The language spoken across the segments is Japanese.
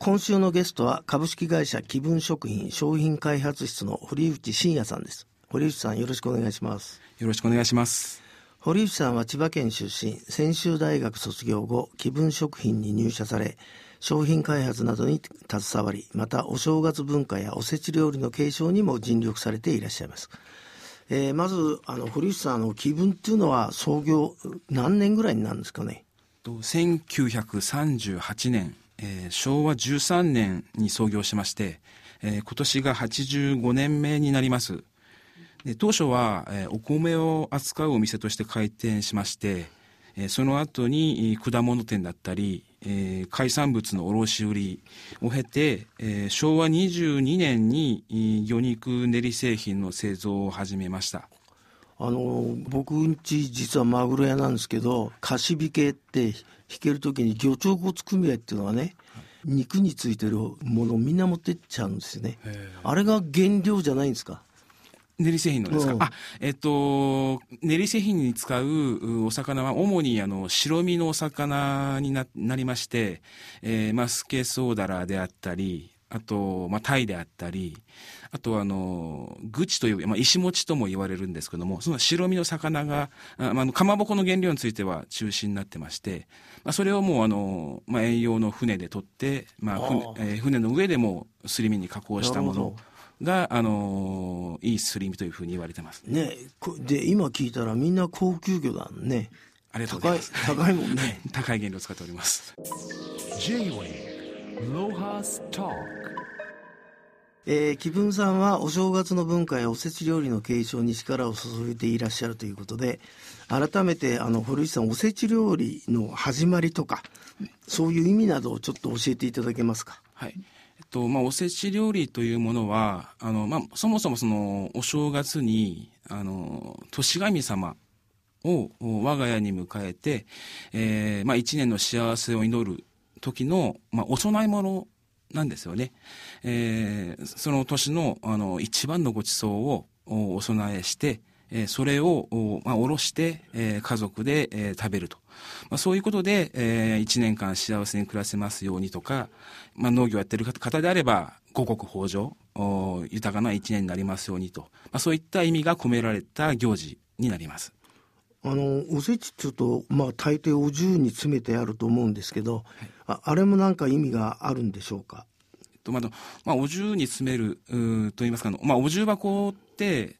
今週のゲストは株式会社気分食品商品開発室の堀内真也さんです。堀内さんよろしくお願いします。よろしくお願いします。堀内さんは千葉県出身専修大学卒業後気分食品に入社され商品開発などに携わりまたお正月文化やおせち料理の継承にも尽力されていらっしゃいます、えーまずあの堀内さんの気分っていうのは創業何年ぐらいになるんですかね？1938年、えー昭和13年に創業しまして、えー今年が85年目になります。で当初は、えーお米を扱うお店として開店しまして、えーその後に果物店だったり、えー海産物の卸売を経て、えー昭和22年にえー魚肉練り製品の製造を始めました。あの僕んち実はマグロ屋なんですけど貸し引けって引ける時に魚鳥骨組合っていうのはね肉についてるものをみんな持ってっちゃうんですよね。あれが原料じゃないんですか？練り製品のですか、うん。あえっと練り製品に使ううお魚は主にあの白身のお魚にななりまして、えーまあ、スケソウダラであったりあと、まあ、タイであったりあとはあのグチという、まあ、石餅とも言われるんですけどもその白身の魚があ、まあかまぼこの原料については中心になってまして、まあ、それをもうあの、まあ、遠洋の船で取って、まあ船えー船の上でもすり身に加工したものが、あのいいすり身というふうに言われてます。ねこで今聞いたらみんな高級魚だねありがとうござ高いいます。高いもんね 高い原料を使っております。J-Way ロハスタえー、木分さんはお正月の文化やおせち料理の継承に力を注いでいらっしゃるということで改めてあの堀内さんおせち料理の始まりとかそういう意味などをちょっと教えていただけますか？はい。と、まあ、おせち料理というものは、あの、まあ、そもそもその、お正月に、あの、年神様を我が家に迎えて、えーまあ、一年の幸せを祈る時の、まあ、お供え物なんですよね。えーその年の、あの、一番のご馳走をお供えして、えーそれを、おまあ、おろして、えー家族で、えー食べると。まあ、そういうことで、えー一年間幸せに暮らせますようにとか、まあ、農業やってる方であれば、五穀豊穣、お豊かな一年になりますようにと。まあ、そういった意味が込められた行事になります。あのおせちっていうとまあ大抵お重に詰めてあると思うんですけど、ああれもなんか意味があるんでしょうか？とまあお重に詰めると言いますかまあ、お重箱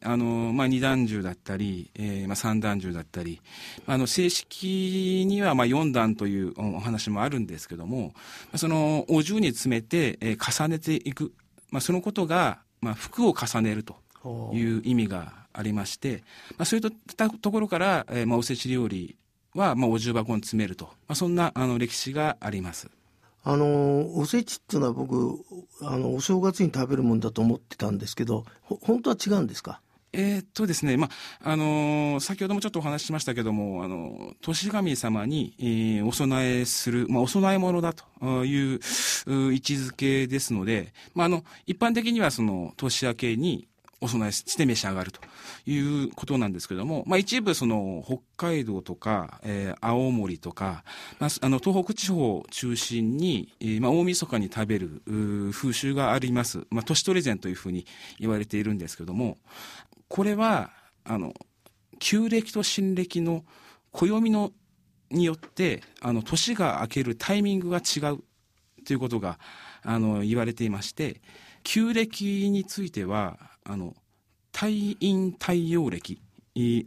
あの、まあ、二段重だったり、えーまあ、三段重だったりあの正式にはまあ四段というお話もあるんですけどもまあそのお重に詰めて、えー重ねていく、まあ、そのことが、まあ、服を重ねるという意味がありまして、まあ、そういったところから、えーまあ、おせち料理は、まあ、お重箱に詰めると、まあ、そんなあの歴史があります。あのおせちっていうのは僕あのお正月に食べるもんだと思ってたんですけど本当は違うんですか？えーっとですね、まあ、あのー先ほどもちょっとお話ししましたけども、あのー、年神様に、えーお供えする、まあ、お供え物だというう位置づけですので、まあ、あの、一般的にはその、年明けにお供えして召し上がるということなんですけども、まあ、一部その、北海道とか、えー青森とか、まあ、あの、東北地方を中心に、えーまあ、大晦日に食べる風習があります。まあ、年取り膳というふうに言われているんですけども、これは、あの、旧暦と新暦の暦のによって、あの、年が明けるタイミングが違うということが、あの、言われていまして、旧暦については、あの、太陰太陽暦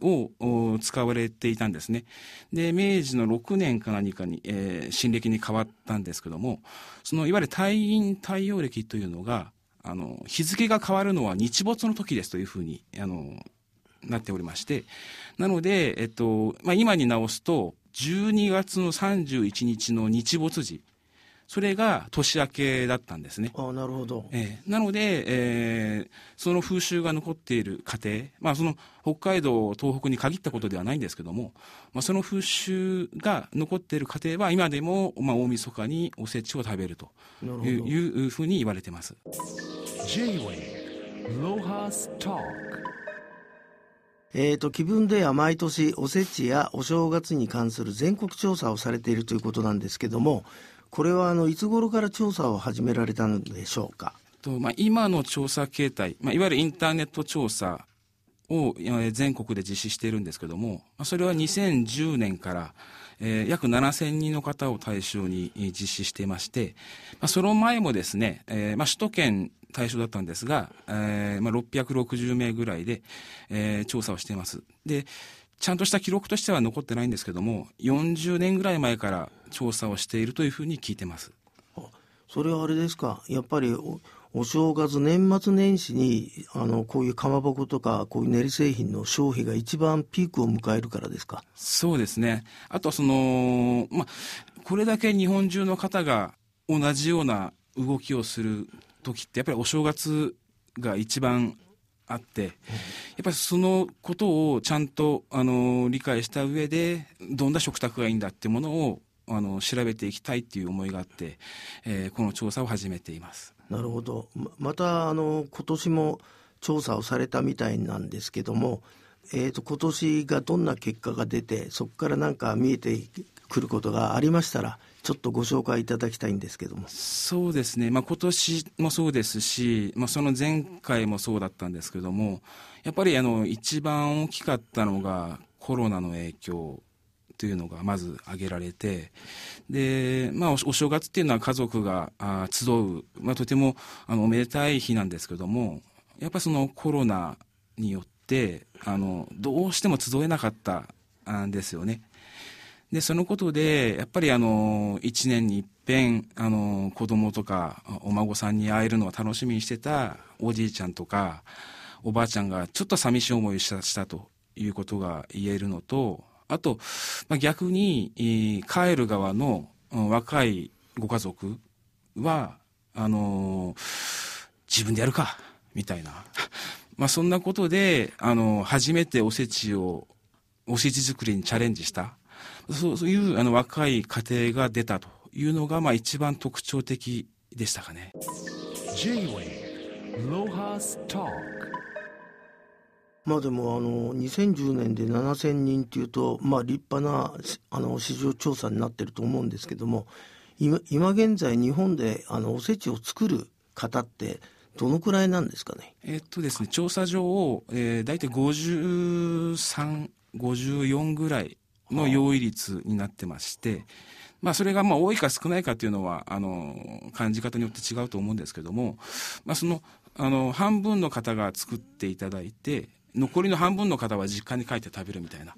を使われていたんですね。で、明治の6年か何かに、えー新暦に変わったんですけども、そのいわゆる太陰太陽暦というのが、あの、日付が変わるのは日没の時ですというふうに、あの、なっておりまして、なので、えっと、まあ、今に直すと、12月の31日の日没時、それが年明けだったんですね。ああなるほどえーなので、えーその風習が残っている家庭、まあ、その北海道、東北に限ったことではないんですけども、まあ、その風習が残っている家庭は今でも、まあ、大晦日におせちを食べるとなるほどいういうふうに言われてます。えーと、気分では毎年おせちやお正月に関する全国調査をされているということなんですけどもこれはあのいつ頃から調査を始められたのでしょうか？と、まあ、今の調査形態、まあ、いわゆるインターネット調査を全国で実施しているんですけども、それは2010年から、えー、約7000人の方を対象に実施していまして、まあ、その前もですね、えーまあ、首都圏対象だったんですが、えーまあ、660名ぐらいで、えー、調査をしています。で、ちゃんとした記録としては残ってないんですけども、40年ぐらい前から調査をしているというふうに聞いてます。それはあれですか、やっぱりお正月、年末年始にあのこういうかまぼことか、こういう練り製品の消費が一番ピークを迎えるからですか？そうですね、あとその、まあ、これだけ日本中の方が同じような動きをする時って、やっぱりお正月が一番あって、やっぱりそのことをちゃんとあの理解した上で、どんな食卓がいいんだっていうものをあの調べていきたいっていう思いがあって、えー、この調査を始めています。なるほど。またあの今年も調査をされたみたいなんですけども、えーと、今年がどんな結果が出てそこからなんか見えてくることがありましたらちょっとご紹介いただきたいんですけどもそうですね、まあ、今年もそうですし、まあ、その前回もそうだったんですけどもやっぱりあの一番大きかったのがコロナの影響というのがまず挙げられて、で、まあお、お正月っていうのは家族が集う、まあ、とてもあのおめでたい日なんですけども、やっぱそのコロナによって、あの、どうしても集えなかったんですよね。で、そのことで、やっぱりあの、一年に一遍、あの、子供とかお孫さんに会えるのを楽しみにしてたおじいちゃんとか、おばあちゃんがちょっと寂しい思いをしたしたということが言えるのと、あと、まあ、逆に、えー、帰る側の、うん、若いご家族は、あのー、自分でやるか、みたいな。まあ、そんなことで、あのー、初めておせちを、おせち作りにチャレンジした。そうそういうあの若い家庭が出たというのが、まあ、一番特徴的でしたかね。J-Way ロハストークまあでもあの2010年で7,000人っていうとまあ立派なあの市場調査になってると思うんですけども今今現在日本であのおせちを作る方ってどのくらいなんですかね？えっとですね調査上、えー、大体5354ぐらいの用意率になってまして、まあ、それがまあ多いか少ないかというのはあの感じ方によって違うと思うんですけども、まあ、そのあの半分の方が作っていただいて残りの半分の方は実家に帰って食べるみたいな、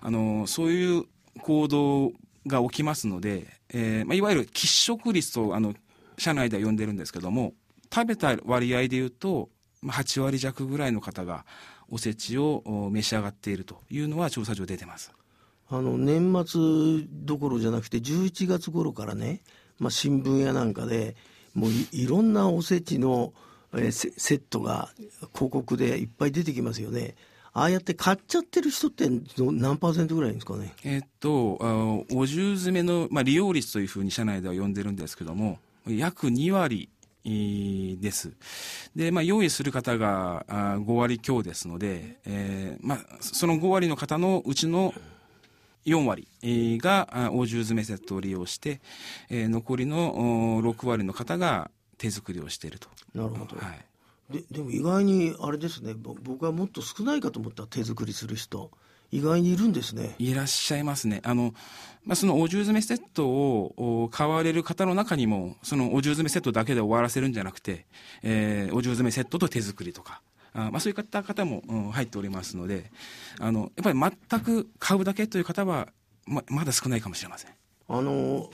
あの、そういう行動が起きますので、えー、まあ、いわゆる喫食率と、あの、社内では呼んでるんですけども、食べた割合で言うと、8割弱ぐらいの方がおせちを召し上がっているというのは調査上出てます。あの、年末どころじゃなくて、11月頃からね、まあ、新聞やなんかで、もういいろんなおせちのえー、セットが広告でいっぱい出てきますよね。ああやって買っちゃってる人って何パーセントぐらいですかね？えー、っと、あのお重詰めの、まあ、利用率というふうに社内では呼んでるんですけども、約2割です。で、まあ、用意する方があ5割強ですので、えーまあ、その5割の方のうちの4割がお重詰めセットを利用して、えー、残りの6割の方が手作りをしていると。なるほど。はい。ででも意外にあれですね僕はもっと少ないかと思った手作りする人意外にいるんですねいらっしゃいますねあの、まあ、そのお重詰めセットを買われる方の中にもそのお重詰めセットだけで終わらせるんじゃなくて、えー、お重詰めセットと手作りとかあまあ、そういった方も、うん、入っておりますのであのやっぱり全く買うだけという方はままだ少ないかもしれません。あの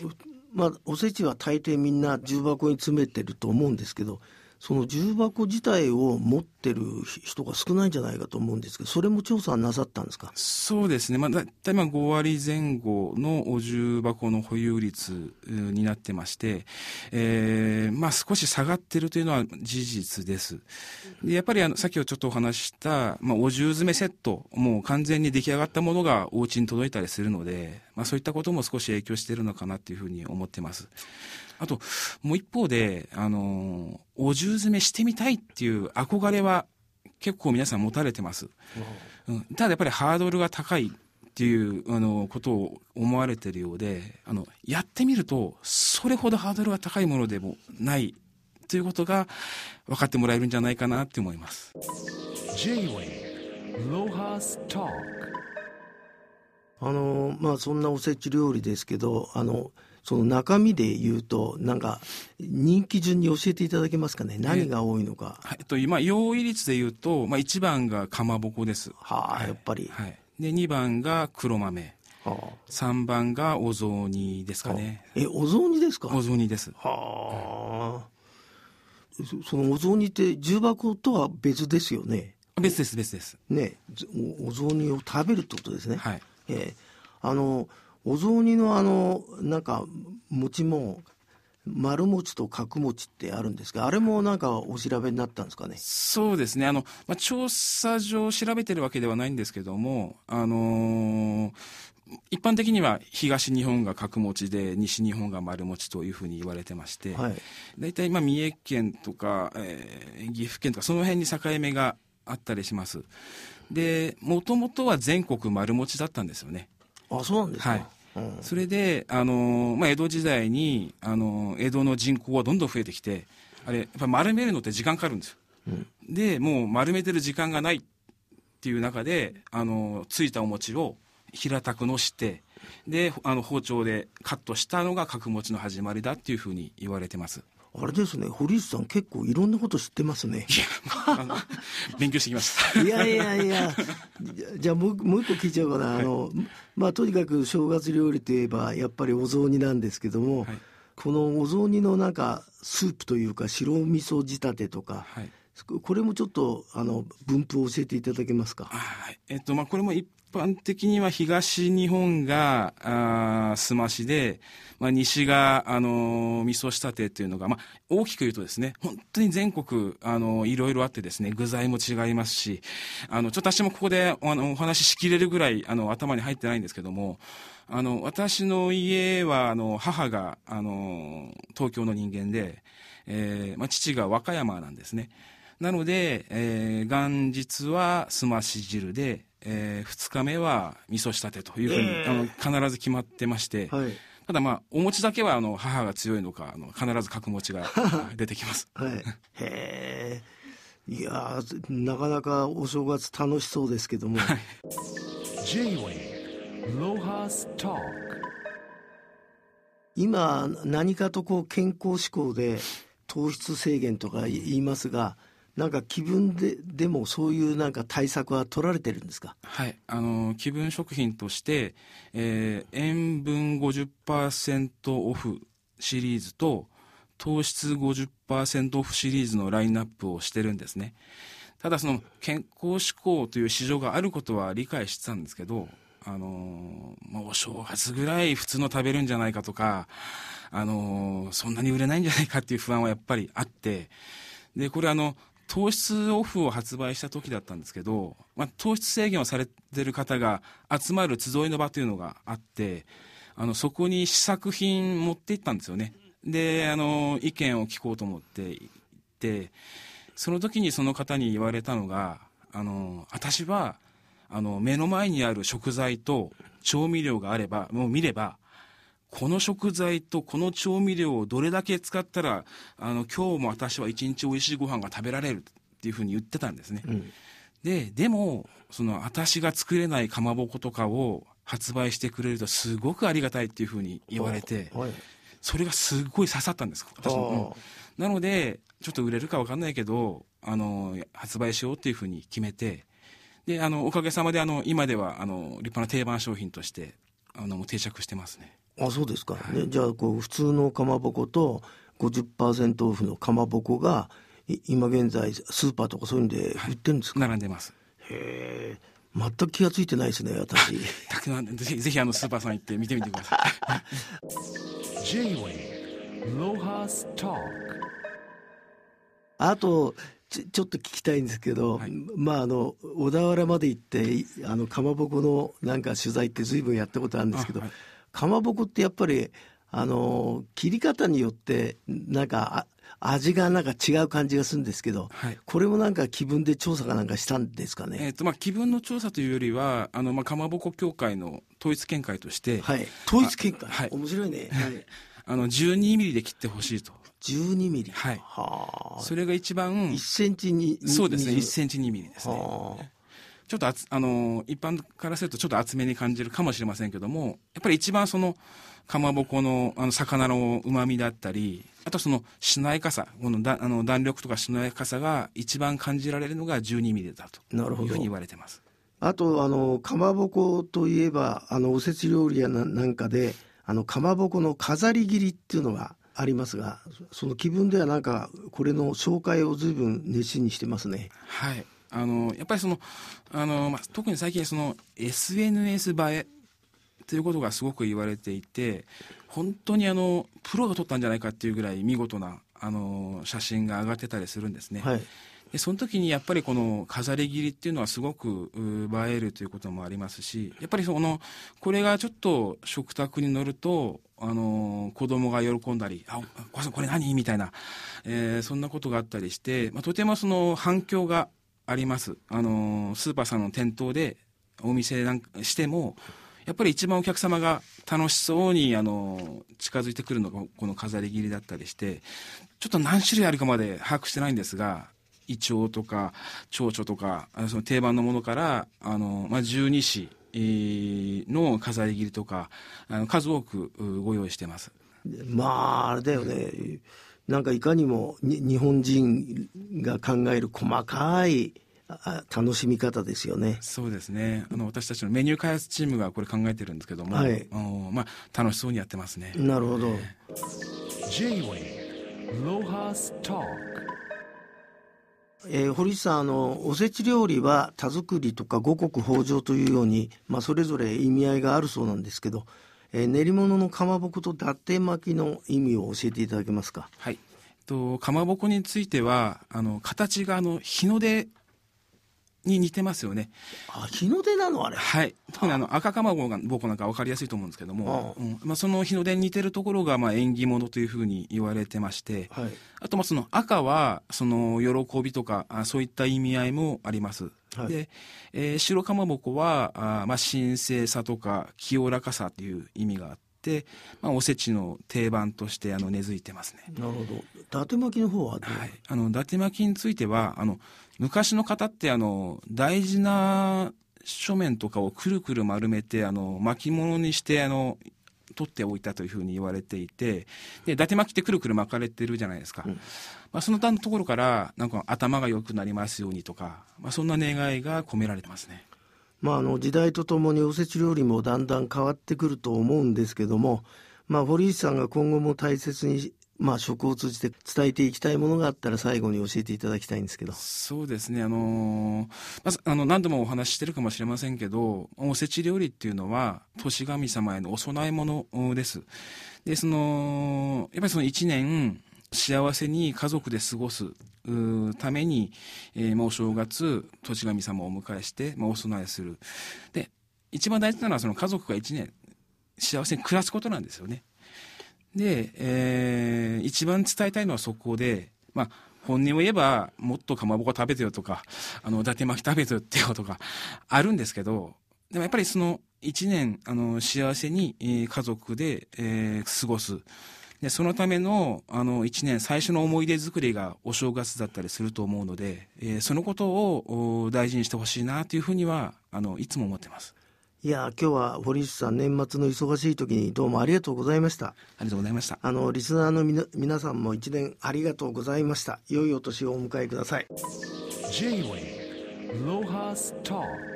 まあ、おせちは大抵みんな重箱に詰めてると思うんですけどその重箱自体を持ってる人が少ないんじゃないかと思うんですけど、それも調査なさったんですか？そうですね。まあ、だいたいまあ5割前後のお重箱の保有率になってまして、えー、まあ少し下がってるというのは事実です。でやっぱりあの、さっきちょっとお話した、まあお重詰めセット、もう完全に出来上がったものがお家に届いたりするので、まあそういったことも少し影響しているのかなというふうに思ってます。あと、もう一方で、あの、お重詰めしてみたいっていう憧れは結構皆さん持たれてます。うん、ただやっぱりハードルが高いっていうあのことを思われているようであのやってみるとそれほどハードルが高いものでもないということが分かってもらえるんじゃないかなって思います。あのまあそんなおせち料理ですけどあのその中身で言うとなんか人気順に教えていただけますかね？何が多いのか。はい、えっと今用意率で言うと、まあ、1番がかまぼこです。はあやっぱり、はい、で2番が黒豆。は3番がお雑煮ですかね。あ、えお雑煮ですか？お雑煮です。はあ。そそのお雑煮って重箱とは別ですよね？別です別です。ねお雑煮を食べるってことですね。はい。ええあのお雑煮のあのなんか餅も丸餅と角餅ってあるんですがあれもなんかお調べになったんですかね？そうですね。あの、まあ、調査上調べてるわけではないんですけども、あのー一般的には東日本が角餅で西日本が丸餅というふうに言われてまして、はい大体まあ三重県とか、えー岐阜県とかその辺に境目があったりします。で、もともとは全国丸餅だったんですよね。あそうなんですか、はいうんそれで、あのーまあ、江戸時代に、あのー江戸の人口がどんどん増えてきて、あれ、やっぱ丸めるのって時間かかるんですよ。で、もう丸めてる時間がないっていう中で、あのーついたお餅を平たくのして、で、あの包丁でカットしたのが角餅の始まりだっていうふうに言われてます。あれですね堀内さん結構いろんなこと知ってますね勉強してきました。いやいやいや じゃあもうもう一個聞いちゃおうかな、あのまあとにかく正月料理といえばやっぱりお雑煮なんですけども、はいこのお雑煮のなんかスープというか白味噌仕立てとか、はい。これもちょっとあの分布を教えていただけますか？はい。えっと、まあ、これも一般的には東日本が、あすましで、まあ、西が、あのー味噌仕立てっていうのが、まあ、大きく言うとですね、本当に全国、あのーいろいろあってですね、具材も違いますし、あの、ちょっと私もここで、あの、お話ししきれるぐらい、あの、頭に入ってないんですけども、あの、私の家は、あの、母が、あの東京の人間で、えーまあ、父が和歌山なんですね。なので、えー元日はすまし汁で、え2日目は味噌仕立てというふうに、えー。あの必ず決まってまして、はい。ただまあお餅だけはあの母が強いのかあの必ず角餅が 出てきます。はい。へえいやーなかなかお正月楽しそうですけども、今何かとこう健康志向で糖質制限とか言いますがなんか気分ででもそういうなんか対策は取られてるんですか？はい、あの気分食品として、えー塩分50%オフシリーズと糖質50%オフシリーズのラインナップをしてるんですね。ただその健康志向という市場があることは理解してたんですけどあのーまあ、お正月ぐらい普通の食べるんじゃないかとか、あのそんなに売れないんじゃないかっていう不安はやっぱりあってでこれあの糖質オフを発売した時だったんですけど、まあ、糖質制限をされてる方が集まる集いの場というのがあってあのそこに試作品持って行ったんですよね。であの意見を聞こうと思って行ってその時にその方に言われたのがあの私はあの目の前にある食材と調味料があればもう見ればこの食材とこの調味料をどれだけ使ったらあの今日も私は一日おいしいご飯が食べられるっていうふうに言ってたんですね。ででもその私が作れないかまぼことかを発売してくれるとすごくありがたいっていうふうに言われてはい。それがすごい刺さったんです私も、うん。なのでちょっと売れるか分かんないけどあの発売しようっていうふうに決めてであのおかげさまであの今ではあの立派な定番商品としてあのもう定着してますね。あそうですか、ね、じゃあこう普通のかまぼこと50%オフのかまぼこがい今現在スーパーとかそういうんで売ってるんですか、並んでます。へえ。全く気がついてないですね私。たくさんぜひぜひあのスーパーさん行って見てみてください。J-Wave Lohas Talk あとちちょっと聞きたいんですけど、はい。まああの小田原まで行っていあのかまぼこのなんか取材って随分やったことあるんですけど、あはいかまぼこってやっぱりあの切り方によってなんか味がなんか違う感じがするんですけど、はいこれもなんか気分で調査かなんかしたんですかえね。っとまあ気分の調査というよりはあの、まあ、かまぼこ協会の統一見解として、はい。統一見解？はい面白いね。はい。あの12ミリで切ってほしいと12ミリ。はいはあ。それが一番1センチに。そうですね20 1センチ2ミリですねはあ。ちょっとあの一般からするとちょっと厚めに感じるかもしれませんけどもやっぱり一番そのかまぼこのあの魚のうまみだったりあとそのしなやかさこのだあの弾力とかしなやかさが一番感じられるのが12ミリだというふうに言われてます。あと、あの、かまぼこといえば、あの、おせち料理やななんかで、あの、かまぼこの飾り切りっていうのがありますが、その気分ではなんか、これの紹介を随分熱心にしてますね。はいあのやっぱりそのあの、まあ、特に最近その SNS 映えということがすごく言われていて本当にあのプロが撮ったんじゃないかっていうぐらい見事なあの写真が上がってたりするんですね。はい。でその時にやっぱりこの飾り切りっていうのはすごくう映えるということもありますしやっぱりそのこれがちょっと食卓に乗るとあの子供が喜んだり「あお母さんこれ何?」みたいな、えーそんなことがあったりして、まあ、とてもその反響がありますあのスーパーさんの店頭でお店なんかしてもやっぱり一番お客様が楽しそうにあの近づいてくるのがこの飾り切りだったりしてちょっと何種類あるかまで把握してないんですがイチョウとか蝶々とかあのその定番のものからあの、まあ、十二支えーの飾り切りとかあの数多くご用意してます。まあ、あれだよね。なんかいかにもに日本人が考える細かい楽しみ方ですよね。そうですねあの私たちのメニュー開発チームがこれ考えてるんですけども、はいあのまあ、楽しそうにやってますね。なるほど。J-Way Lohas Talk えー堀内さんあのおせち料理は田作りとか五穀豊穣というように、まあ、それぞれ意味合いがあるそうなんですけど、えー練り物のかまぼこと伊達巻きの意味を教えていただけますか？はい。とかまぼこについてはあの形があの日の出に似てますよね。あ日の出なのあれはい。特にあの赤かまぼこなんか分かりやすいと思うんですけども、あうんまあ、その日の出に似てるところがまあ縁起物というふうに言われてまして、はいあとまあその赤はその喜びとかあそういった意味合いもあります。はいで、えー白かまぼこはあまあ神聖さとか清らかさという意味があって、まあ、おせちの定番としてあの根付いてますね。なるほど。伊達巻きの方ははい、あの伊達巻きについてはあの昔の方ってあの大事な書面とかをくるくる丸めてあの巻物にしてあの取っておいたというふうに言われていてで伊達巻きってくるくる巻かれてるじゃないですか、うん。まあ、そのところからなんか頭が良くなりますようにとか、まあ、そんな願いが込められてますね。まあ、あの時代とともにおせち料理もだんだん変わってくると思うんですけども、まあ、堀内さんが今後も大切に、まあ、食を通じて伝えていきたいものがあったら最後に教えていただきたいんですけど。そうですね、あのまずあの何度もお話ししてるかもしれませんけどおせち料理っていうのは年神様へのお供え物ですでそのやっぱりその1年幸せに家族で過ごすために、えーまあ、お正月年神様をお迎えして、まあ、お供えする。で一番大事なのはその家族が1年幸せに暮らすことなんですよね。で、えー一番伝えたいのはそこで、まあ、本音を言えばもっとかまぼこ食べてよとかあの伊達巻き食べてよっていうことがあるんですけどでもやっぱりその1年あの幸せに、家族で、えー過ごす。でそのためのあの1年最初の思い出作りがお正月だったりすると思うので、えーそのことをお大事にしてほしいなというふうにはあのいつも思ってます。いや今日は堀内さん年末の忙しい時にどうもありがとうございました。ありがとうございました。あのリスナーのみな皆さんも一年ありがとうございました。良いお年をお迎えください。J-Way Lohas Talk